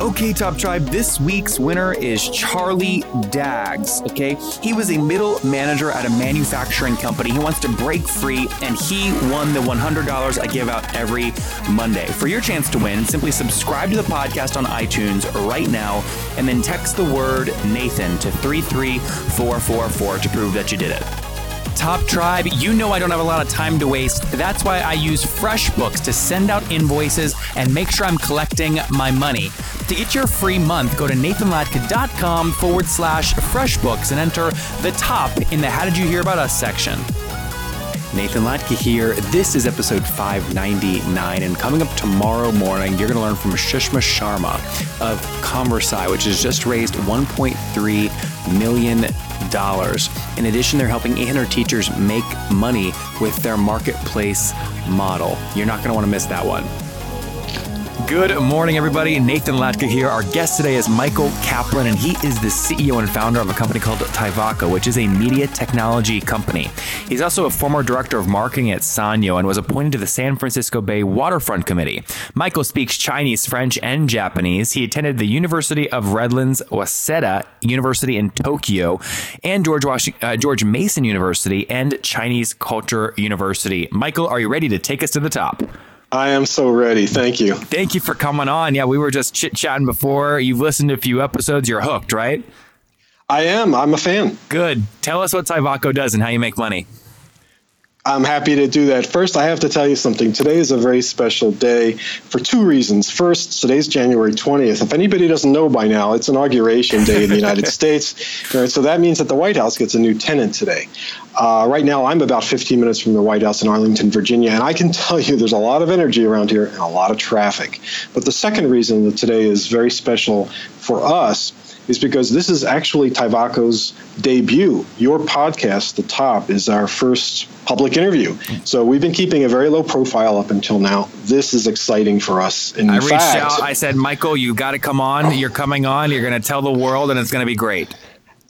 Okay, Top Tribe, this week's winner is Charlie Daggs. Okay, he was a middle manager at a manufacturing company. He wants to break free, and he won the $100 I give out every Monday. For your chance to win, simply subscribe to the podcast on iTunes right now, and then text the word Nathan to 33444 to prove that you did it. Top Tribe, you know I don't have a lot of time to waste. That's why I use FreshBooks to send out invoices and make sure I'm collecting my money. To get your free month, go to nathanlatka.com forward slash FreshBooks and enter the top in the How Did You Hear About Us section. Nathan Latka here. This is episode 599, and coming up tomorrow morning, you're going to learn from Shishma Sharma of Conversi, which has just raised 1.3 million dollars. In addition, they're helping 800 teachers make money with their marketplace model. You're not going to want to miss that one. Good morning, everybody. Nathan Latka here. Our guest today is Michael Kaplan, and he is the CEO and founder of a company called Taivaco, which is a media technology company. He's also a former director of marketing at Sanyo and was appointed to the San Francisco Bay Waterfront Committee. Michael speaks Chinese, French, and Japanese. He attended the University of Redlands Waseda University in Tokyo and George, Washington, uh, George Mason University and Chinese Culture University. Michael, are you ready to take us to the top? I am so ready. Thank you. Thank you for coming on. Yeah, we were just chit chatting before. You've listened to a few episodes. You're hooked, right? I am. I'm a fan. Good. Tell us what Taivaco does and how you make money. I'm happy to do that. First, I have to tell you something. Today is a very special day for two reasons. First, today's January 20th. If anybody doesn't know by now, it's inauguration day in the United States. Right, so that means that the White House gets a new tenant today. Uh, right now, I'm about 15 minutes from the White House in Arlington, Virginia, and I can tell you there's a lot of energy around here and a lot of traffic. But the second reason that today is very special for us is because this is actually Taivaco's debut. Your podcast, The Top, is our first public interview. So we've been keeping a very low profile up until now. This is exciting for us. In I reached fact, out. I said, Michael, you got to come on. You're coming on. You're going to tell the world, and it's going to be great.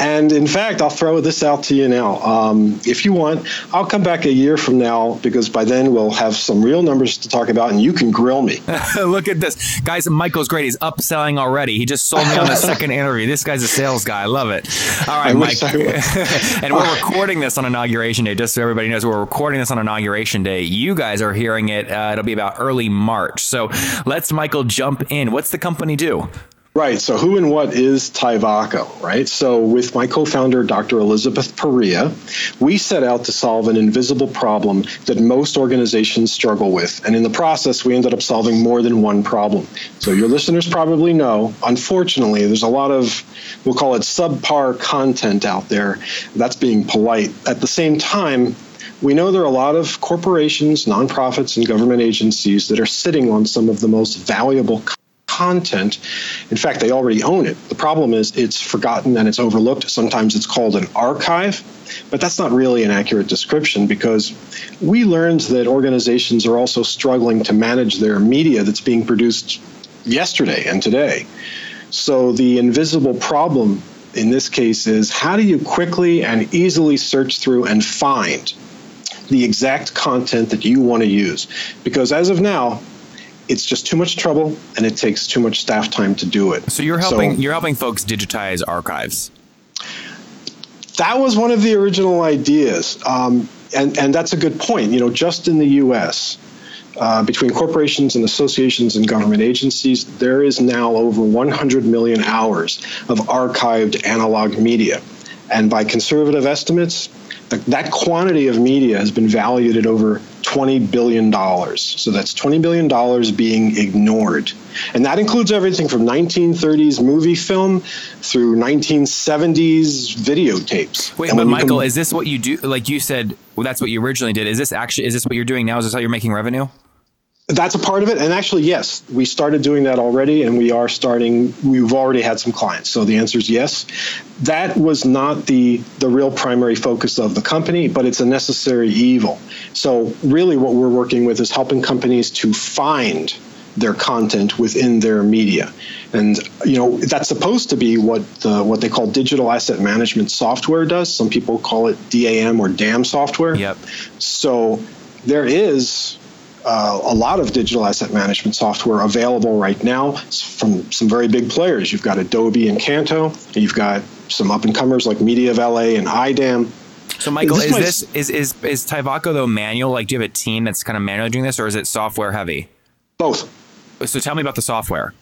And in fact, I'll throw this out to you now. Um, if you want, I'll come back a year from now because by then we'll have some real numbers to talk about and you can grill me. Look at this. Guys, Michael's great. He's upselling already. He just sold me on the second interview. This guy's a sales guy. I love it. All right, Mike. and we're recording this on Inauguration Day, just so everybody knows we're recording this on Inauguration Day. You guys are hearing it. Uh, it'll be about early March. So let's, Michael, jump in. What's the company do? Right. So, who and what is Taivaco, right? So, with my co founder, Dr. Elizabeth Perea, we set out to solve an invisible problem that most organizations struggle with. And in the process, we ended up solving more than one problem. So, your listeners probably know, unfortunately, there's a lot of, we'll call it subpar content out there. That's being polite. At the same time, we know there are a lot of corporations, nonprofits, and government agencies that are sitting on some of the most valuable content. In fact, they already own it. The problem is it's forgotten and it's overlooked. Sometimes it's called an archive, but that's not really an accurate description because we learned that organizations are also struggling to manage their media that's being produced yesterday and today. So the invisible problem in this case is how do you quickly and easily search through and find the exact content that you want to use? Because as of now, it's just too much trouble and it takes too much staff time to do it. So you're helping so, you're helping folks digitize archives. That was one of the original ideas, um, and and that's a good point. You know, just in the U.S. Uh, between corporations and associations and government agencies, there is now over 100 million hours of archived analog media. And by conservative estimates, that quantity of media has been valued at over $20 billion. So that's $20 billion being ignored. And that includes everything from 1930s movie film through 1970s videotapes. Wait, but Michael, is this what you do? Like you said, well, that's what you originally did. Is this actually, is this what you're doing now? Is this how you're making revenue? That's a part of it. And actually, yes, we started doing that already, and we are starting, we've already had some clients. So the answer is yes. That was not the, the real primary focus of the company, but it's a necessary evil. So, really, what we're working with is helping companies to find their content within their media. And you know that's supposed to be what the, what they call digital asset management software does. Some people call it DAM or DAM software. Yep. So there is uh, a lot of digital asset management software available right now from some very big players. You've got Adobe and Canto. You've got some up and comers like MediaValet and IDAM. So, Michael, this is might... this is is is Tyvaco though manual? Like, do you have a team that's kind of managing this, or is it software heavy? Both. So, tell me about the software.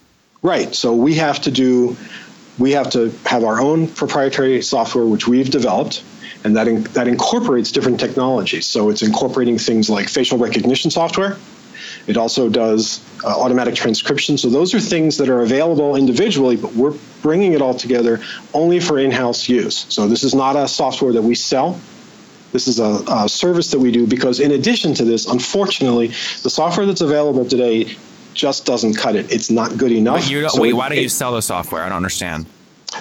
Right. So we have to do, we have to have our own proprietary software which we've developed and that in, that incorporates different technologies. So it's incorporating things like facial recognition software. It also does uh, automatic transcription. So those are things that are available individually, but we're bringing it all together only for in-house use. So this is not a software that we sell. This is a, a service that we do because, in addition to this, unfortunately, the software that's available today just doesn't cut it. It's not good enough. Wait, so wait why don't you sell the software? I don't understand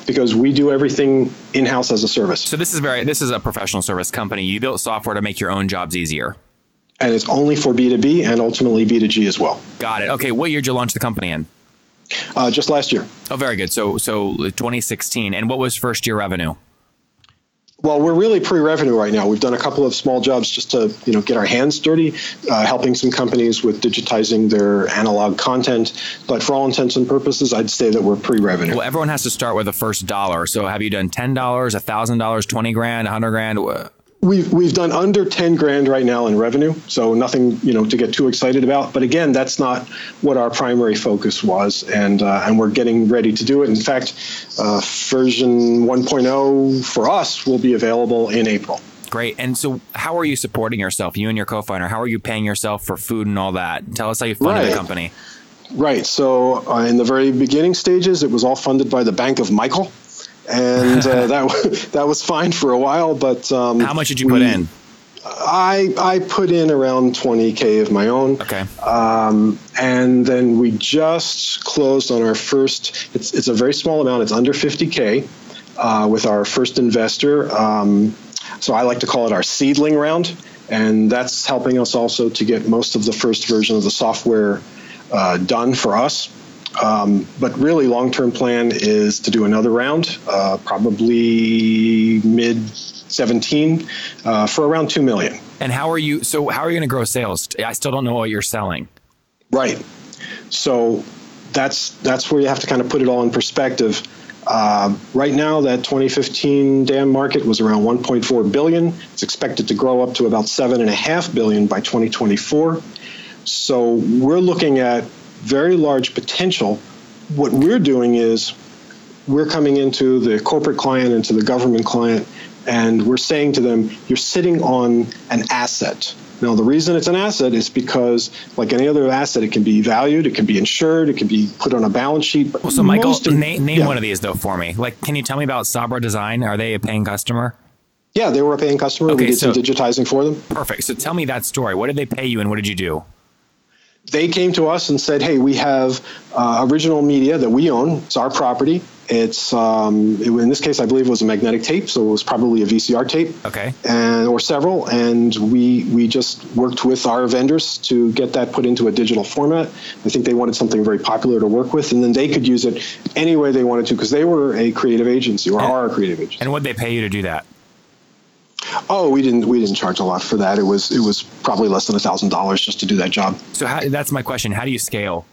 because we do everything in house as a service. So this is very this is a professional service company. You built software to make your own jobs easier. And it's only for B2B and ultimately B2G as well. Got it. Okay, what year did you launch the company in? Uh, just last year. Oh, very good. So so 2016. And what was first year revenue? Well, we're really pre-revenue right now. We've done a couple of small jobs just to, you know, get our hands dirty, uh, helping some companies with digitizing their analog content. But for all intents and purposes, I'd say that we're pre-revenue. Well, everyone has to start with the first dollar. So, have you done ten dollars, a thousand dollars, twenty grand, a hundred grand? We've we've done under ten grand right now in revenue, so nothing you know to get too excited about. But again, that's not what our primary focus was, and uh, and we're getting ready to do it. In fact, uh, version 1.0 for us will be available in April. Great. And so, how are you supporting yourself? You and your co-founder. How are you paying yourself for food and all that? Tell us how you funded right. the company. Right. So, uh, in the very beginning stages, it was all funded by the Bank of Michael and uh, that that was fine for a while. But um, how much did you we, put in? I I put in around 20k of my own. Okay. Um, and then we just closed on our first. It's it's a very small amount. It's under 50k uh, with our first investor. Um, so I like to call it our seedling round, and that's helping us also to get most of the first version of the software uh, done for us. Um, but really, long-term plan is to do another round, uh, probably mid 17, uh, for around two million. And how are you? So how are you going to grow sales? I still don't know what you're selling. Right. So that's that's where you have to kind of put it all in perspective. Uh, right now, that 2015 DAM market was around 1.4 billion. It's expected to grow up to about seven and a half billion by 2024. So we're looking at very large potential. What we're doing is we're coming into the corporate client, into the government client, and we're saying to them, you're sitting on an asset. Now, the reason it's an asset is because, like any other asset, it can be valued, it can be insured, it can be put on a balance sheet. Well, so, Michael, of, na- name yeah. one of these though for me. Like, can you tell me about Sabra Design? Are they a paying customer? Yeah, they were a paying customer. Okay, we did so, some digitizing for them. Perfect. So, tell me that story. What did they pay you, and what did you do? They came to us and said, "Hey, we have uh, original media that we own. It's our property. It's um, it, in this case, I believe it was a magnetic tape, so it was probably a VCR tape, okay, and or several. And we we just worked with our vendors to get that put into a digital format. I think they wanted something very popular to work with, and then they could use it any way they wanted to because they were a creative agency or and, are a creative agency. And would they pay you to do that? Oh, we didn't we didn't charge a lot for that. It was it was probably less than a thousand dollars just to do that job. So how, that's my question. How do you scale?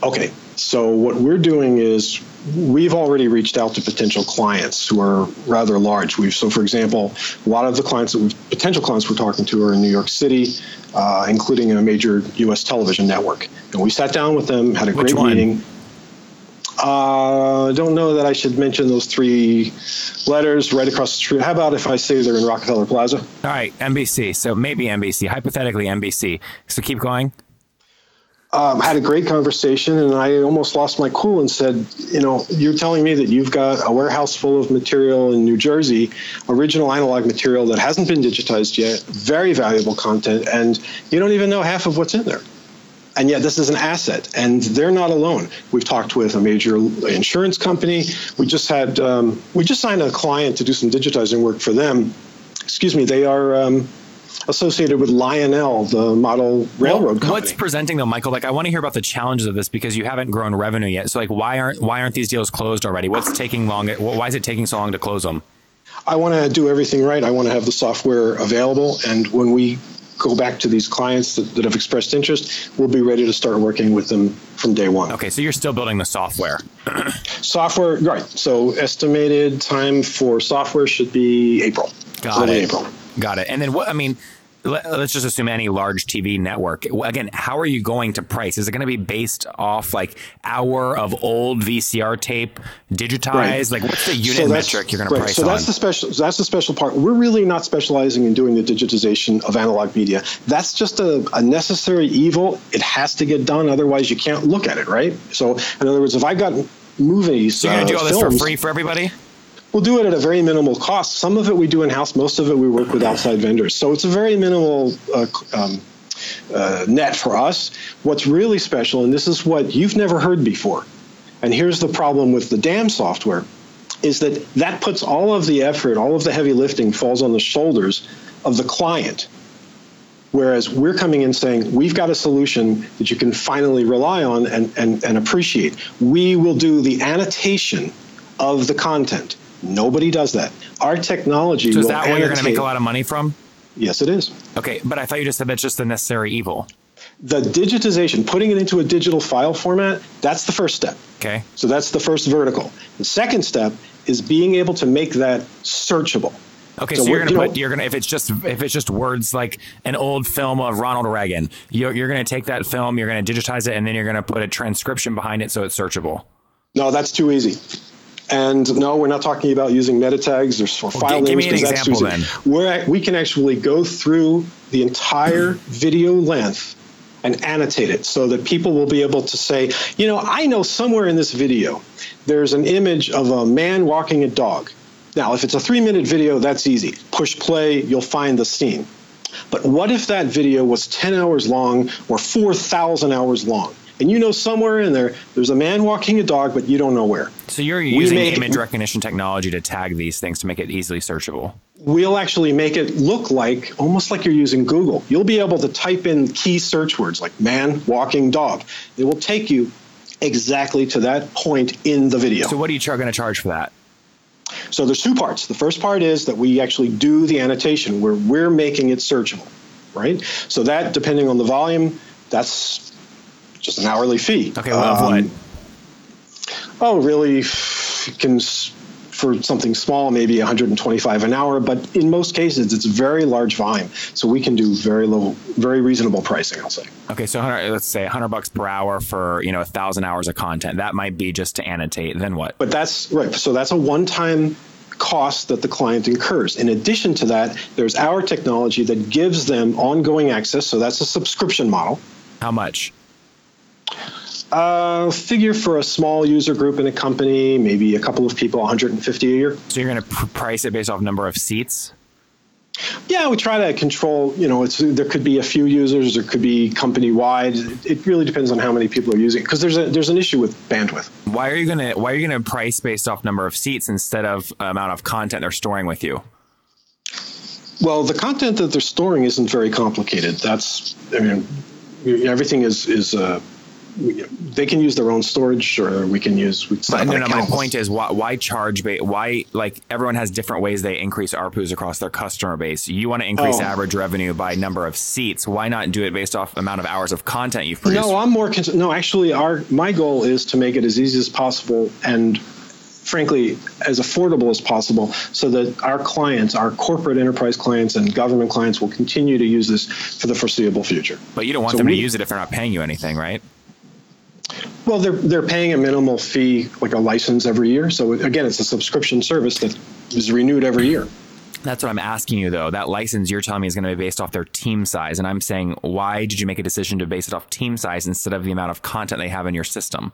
Okay, so what we're doing is we've already reached out to potential clients who are rather large. We've so for example, a lot of the clients that we potential clients we're talking to are in New York City, uh, including a major U.S. television network. And we sat down with them, had a Which great one? meeting. I uh, don't know that I should mention those three letters right across the street. How about if I say they're in Rockefeller Plaza? All right, NBC. So maybe NBC, hypothetically NBC. So keep going. um, had a great conversation, and I almost lost my cool and said, "You know, you're telling me that you've got a warehouse full of material in New Jersey, original analog material that hasn't been digitized yet, very valuable content, and you don't even know half of what's in there." And yet, this is an asset, and they're not alone. We've talked with a major insurance company. We just had um, we just signed a client to do some digitizing work for them. Excuse me, they are. Um, associated with Lionel, the model railroad company. What's presenting though, Michael? Like, I want to hear about the challenges of this because you haven't grown revenue yet. So, like, why aren't why aren't these deals closed already? What's taking long? Why is it taking so long to close them? I want to do everything right. I want to have the software available, and when we go back to these clients that, that have expressed interest, we'll be ready to start working with them from day one. Okay, so you're still building the software. software, right? So estimated time for software should be April. Got it. April. Got it. And then what? I mean, let, us just assume any large TV network. Again, how are you going to price? Is it going to be based off like hour of old VCR tape digitized? Right. Like, what's the unit so metric you're going right. to price on? so that's on? the special. That's the special part. We're really not specializing in doing the digitization of analog media. That's just a, a necessary evil. It has to get done, otherwise you can't look at it. Right. So, in other words, if I got movies, so you're going to uh, do all films, this for free for everybody? We'll do it at a very minimal cost. Some of it we do in house. Most of it we work with outside vendors. So it's a very minimal uh, um, uh, net for us. What's really special, and this is what you've never heard before, and here's the problem with the DAM software, is that that puts all of the effort, all of the heavy lifting falls on the shoulders of the client. Whereas we're coming in saying, we've got a solution that you can finally rely on and, and, and appreciate. We will do the annotation of the content. Nobody does that. Our technology. So is that where you're going to make a lot of money from? Yes, it is. Okay, but I thought you just said that's just the necessary evil. The digitization, putting it into a digital file format, that's the first step. Okay. So that's the first vertical. The second step is being able to make that searchable. Okay, so, so you're gonna you put know, you're gonna if it's just if it's just words like an old film of Ronald Reagan, you're, you're gonna take that film, you're gonna digitize it, and then you're gonna put a transcription behind it so it's searchable. No, that's too easy. And no, we're not talking about using meta tags or for well, file give, names. Give me an example then. We're, we can actually go through the entire hmm. video length and annotate it so that people will be able to say, you know, I know somewhere in this video there's an image of a man walking a dog. Now, if it's a three minute video, that's easy. Push play, you'll find the scene. But what if that video was 10 hours long or 4,000 hours long? And you know somewhere in there there's a man walking a dog, but you don't know where. So you're using make, image recognition technology to tag these things to make it easily searchable. We'll actually make it look like almost like you're using Google. You'll be able to type in key search words like man, walking, dog. It will take you exactly to that point in the video. So what are you going to charge for that? So there's two parts. The first part is that we actually do the annotation where we're making it searchable, right? So that depending on the volume, that's just an hourly fee. Okay, well, um, what? Oh, really? Can for something small, maybe 125 an hour, but in most cases, it's very large volume, so we can do very low, very reasonable pricing. I'll say. Okay, so let's say 100 bucks per hour for you know a thousand hours of content. That might be just to annotate. Then what? But that's right. So that's a one-time cost that the client incurs. In addition to that, there's our technology that gives them ongoing access. So that's a subscription model. How much? Uh, figure for a small user group in a company, maybe a couple of people, 150 a year. So you're going to pr- price it based off number of seats? Yeah, we try to control. You know, it's there could be a few users, there could be company wide. It really depends on how many people are using. Because there's a there's an issue with bandwidth. Why are you gonna Why are you gonna price based off number of seats instead of amount of content they're storing with you? Well, the content that they're storing isn't very complicated. That's I mean, everything is is. Uh, they can use their own storage or we can use we no, no, my point is why, why charge ba- why like everyone has different ways they increase ARPUs across their customer base. You want to increase oh. average revenue by number of seats. Why not do it based off amount of hours of content you've produced? No i'm more con- no actually our my goal is to make it as easy as possible and frankly as affordable as possible so that our clients our corporate enterprise clients and government clients will continue to use this for the foreseeable future. But you don't want so them we, to use it if they're not paying you anything right well, they're they're paying a minimal fee, like a license every year. So again, it's a subscription service that is renewed every year. That's what I'm asking you though. That license you're telling me is going to be based off their team size. And I'm saying, why did you make a decision to base it off team size instead of the amount of content they have in your system?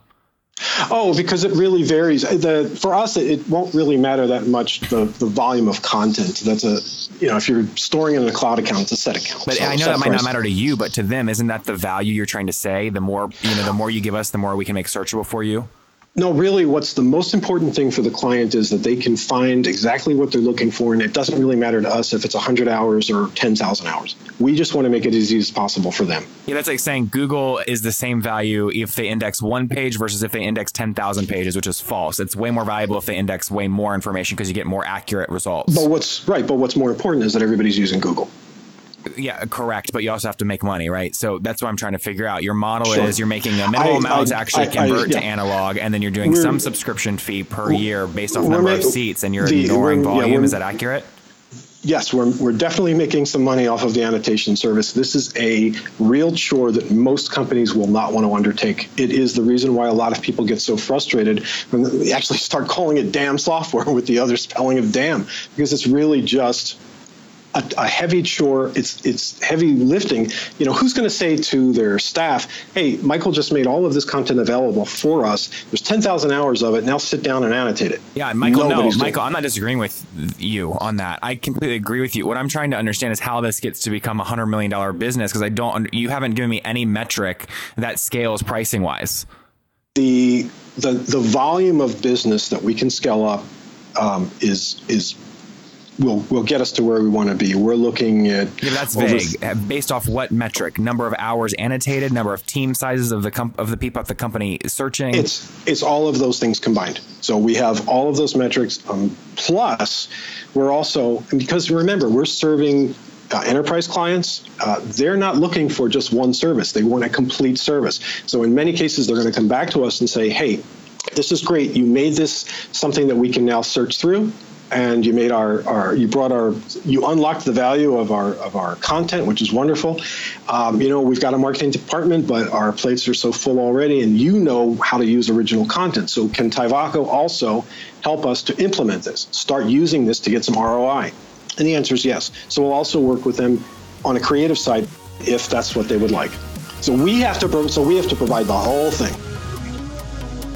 Oh, because it really varies. The for us, it, it, won't really matter that much the, the volume of content. That's a you know if you're storing it in a cloud account, it's a set account. But so I know that might not matter to you, but to them, isn't that the value you're trying to say? The more you know, the more you give us, the more we can make searchable for you. No, really, what's the most important thing for the client is that they can find exactly what they're looking for, and it doesn't really matter to us if it's 100 hours or 10,000 hours. We just want to make it as easy as possible for them. Yeah, that's like saying Google is the same value if they index one page versus if they index 10,000 pages, which is false. It's way more valuable if they index way more information because you get more accurate results. But what's right, but what's more important is that everybody's using Google yeah, correct. But you also have to make money, right? So that's what I'm trying to figure out. Your model sure. is you're making a minimal I, amount I, to actually I, convert yeah. to analog, and then you're doing we're, some subscription fee per year based off number of seats, and you're the, ignoring volume. Yeah, is that accurate? Yes, we're, we're definitely making some money off of the annotation service. This is a real chore that most companies will not want to undertake. It is the reason why a lot of people get so frustrated when they actually start calling it damn software with the other spelling of damn, because it's really just a, a, heavy chore. It's it's heavy lifting. You know, who's going to say to their staff, "Hey, Michael just made all of this content available for us. There's 10,000 hours of it. Now sit down and annotate it." Yeah, Michael. Nobody's no, Michael. I'm not disagreeing with you on that. I completely agree with you. What I'm trying to understand is how this gets to become a hundred million dollar business because I don't. You haven't given me any metric that scales pricing wise. The the the volume of business that we can scale up um, is is will will get us to where we want to be. We're looking at yeah, that's vague. Uh, Based off what metric? Number of hours annotated, number of team sizes of the comp- of the people at the company searching. It's it's all of those things combined. So we have all of those metrics. Um, plus, we're also because remember we're serving uh, enterprise clients, uh, they're not looking for just one service. They want a complete service. So in many cases, they're going to come back to us and say, "Hey, this is great. You made this something that we can now search through and you made our, our you brought our you unlocked the value of our of our content which is wonderful. Um, you know we've got a marketing department but our plates are so full already and you know how to use original content. So can Tyvaco also help us to implement this start using this to get some ROI and the answer is yes. So we'll also work with them on a creative side if that's what they would like. So we have to so we have to provide the whole thing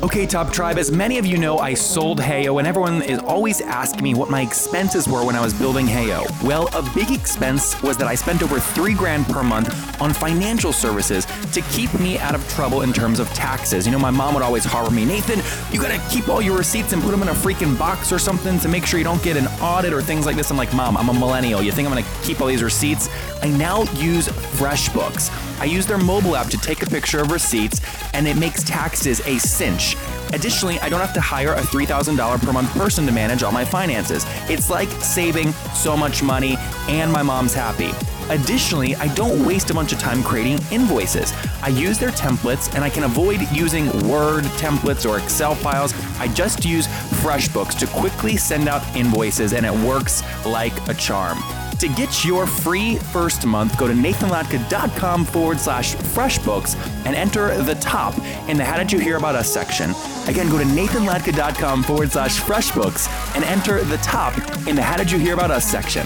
Okay, Top Tribe, as many of you know, I sold Heyo, and everyone is always asking me what my expenses were when I was building Heyo. Well, a big expense was that I spent over three grand per month on financial services to keep me out of trouble in terms of taxes. You know, my mom would always harbor me, Nathan, you gotta keep all your receipts and put them in a freaking box or something to make sure you don't get an audit or things like this. I'm like, Mom, I'm a millennial. You think I'm gonna keep all these receipts? I now use FreshBooks. I use their mobile app to take a picture of receipts, and it makes taxes a cinch. Additionally, I don't have to hire a $3,000 per month person to manage all my finances. It's like saving so much money, and my mom's happy. Additionally, I don't waste a bunch of time creating invoices. I use their templates and I can avoid using Word templates or Excel files. I just use FreshBooks to quickly send out invoices and it works like a charm. To get your free first month, go to nathanlatka.com forward slash freshbooks and enter the top in the How Did You Hear About Us section. Again, go to nathanlatka.com forward slash freshbooks and enter the top in the How Did You Hear About Us section.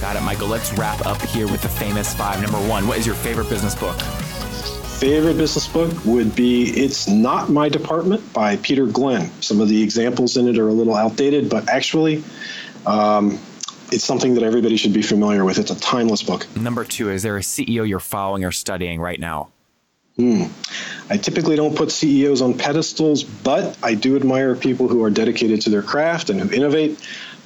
Got it, Michael. Let's wrap up here with the famous five. Number one, what is your favorite business book? favorite business book would be It's Not My Department by Peter Glen. Some of the examples in it are a little outdated, but actually, um, it's something that everybody should be familiar with. It's a timeless book. Number two, is there a CEO you're following or studying right now? Hmm. I typically don't put CEOs on pedestals, but I do admire people who are dedicated to their craft and who innovate.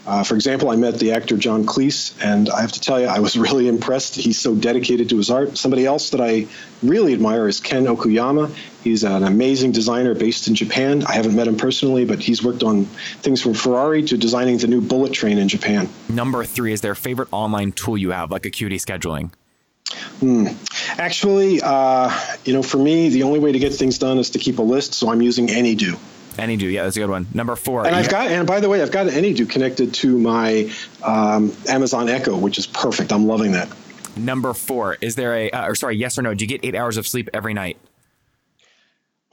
Uh, for example, I met the actor John Cleese, and I have to tell you, I was really impressed. He's so dedicated to his art. Somebody else that I really admire is Ken Okuyama. He's an amazing designer based in Japan. I haven't met him personally, but he's worked on things from Ferrari to designing the new bullet train in Japan. Number three is their favorite online tool you have, like Acuity scheduling? Hmm. Actually, uh, you know, for me, the only way to get things done is to keep a list, so I'm using AnyDo. AnyDo, yeah, that's a good one. Number four. And I've got, and by the way, I've got an AnyDo connected to my um, Amazon Echo, which is perfect. I'm loving that. Number four, is there a, uh, or sorry, yes or no? Do you get eight hours of sleep every night?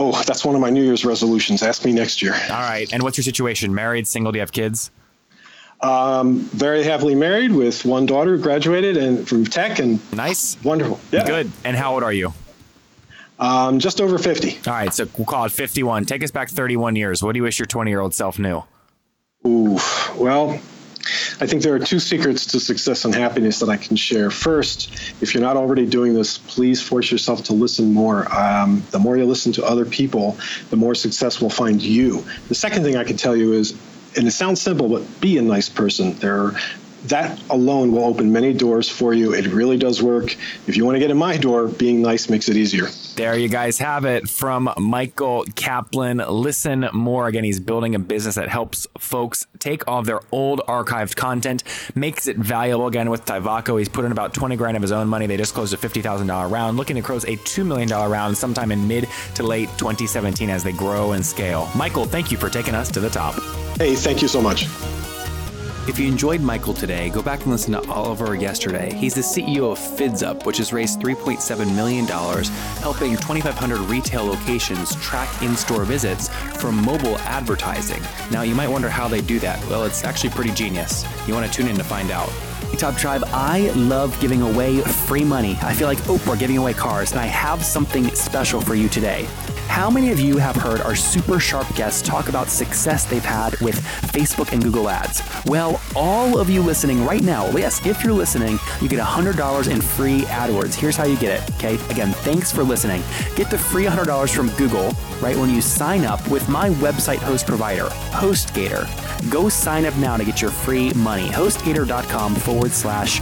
Oh, that's one of my New Year's resolutions. Ask me next year. All right. And what's your situation? Married, single? Do you have kids? Um, very happily married with one daughter who graduated and from tech and Nice. wonderful. Yeah. Good. And how old are you? Um, just over 50. All right, so we'll call it 51. Take us back 31 years. What do you wish your 20 year old self knew? Ooh, well, I think there are two secrets to success and happiness that I can share. First, if you're not already doing this, please force yourself to listen more. Um, the more you listen to other people, the more success will find you. The second thing I can tell you is, and it sounds simple, but be a nice person. There are that alone will open many doors for you. It really does work. If you want to get in my door, being nice makes it easier. There you guys have it from Michael Kaplan. Listen more. Again, he's building a business that helps folks take all of their old archived content, makes it valuable. Again, with Tyvaco, he's put in about 20 grand of his own money. They just closed a $50,000 round, looking to close a $2 million round sometime in mid to late 2017 as they grow and scale. Michael, thank you for taking us to the top. Hey, thank you so much. If you enjoyed Michael today, go back and listen to Oliver yesterday. He's the CEO of Fidzup, which has raised $3.7 million, helping 2,500 retail locations track in store visits from mobile advertising. Now, you might wonder how they do that. Well, it's actually pretty genius. You want to tune in to find out. Top Tribe, I love giving away free money. I feel like Oprah giving away cars, and I have something special for you today. How many of you have heard our super sharp guests talk about success they've had with Facebook and Google Ads? Well, all of you listening right now, yes, if you're listening, you get $100 in free AdWords. Here's how you get it, okay? Again, thanks for listening. Get the free $100 from Google right when you sign up with my website host provider, HostGator. Go sign up now to get your free money. HostGator.com forward slash